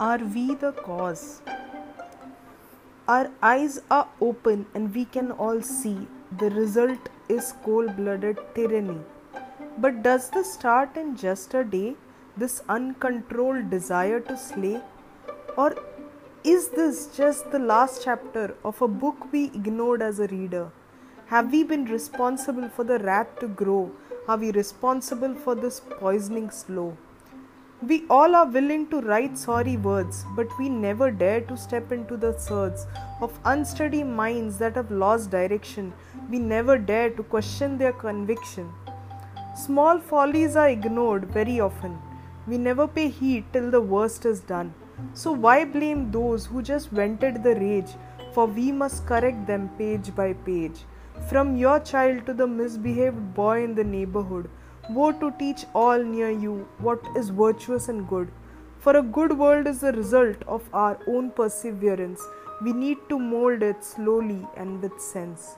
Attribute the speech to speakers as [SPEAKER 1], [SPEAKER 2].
[SPEAKER 1] are we the cause? Our eyes are open and we can all see the result is cold blooded tyranny. But does this start in just a day, this uncontrolled desire to slay? Or is this just the last chapter of a book we ignored as a reader? Have we been responsible for the rat to grow? Are we responsible for this poisoning slow? We all are willing to write sorry words, but we never dare to step into the surge of unsteady minds that have lost direction. We never dare to question their conviction. Small follies are ignored very often. We never pay heed till the worst is done. So, why blame those who just vented the rage? For we must correct them page by page. From your child to the misbehaved boy in the neighborhood, woe to teach all near you what is virtuous and good. For a good world is the result of our own perseverance. We need to mold it slowly and with sense.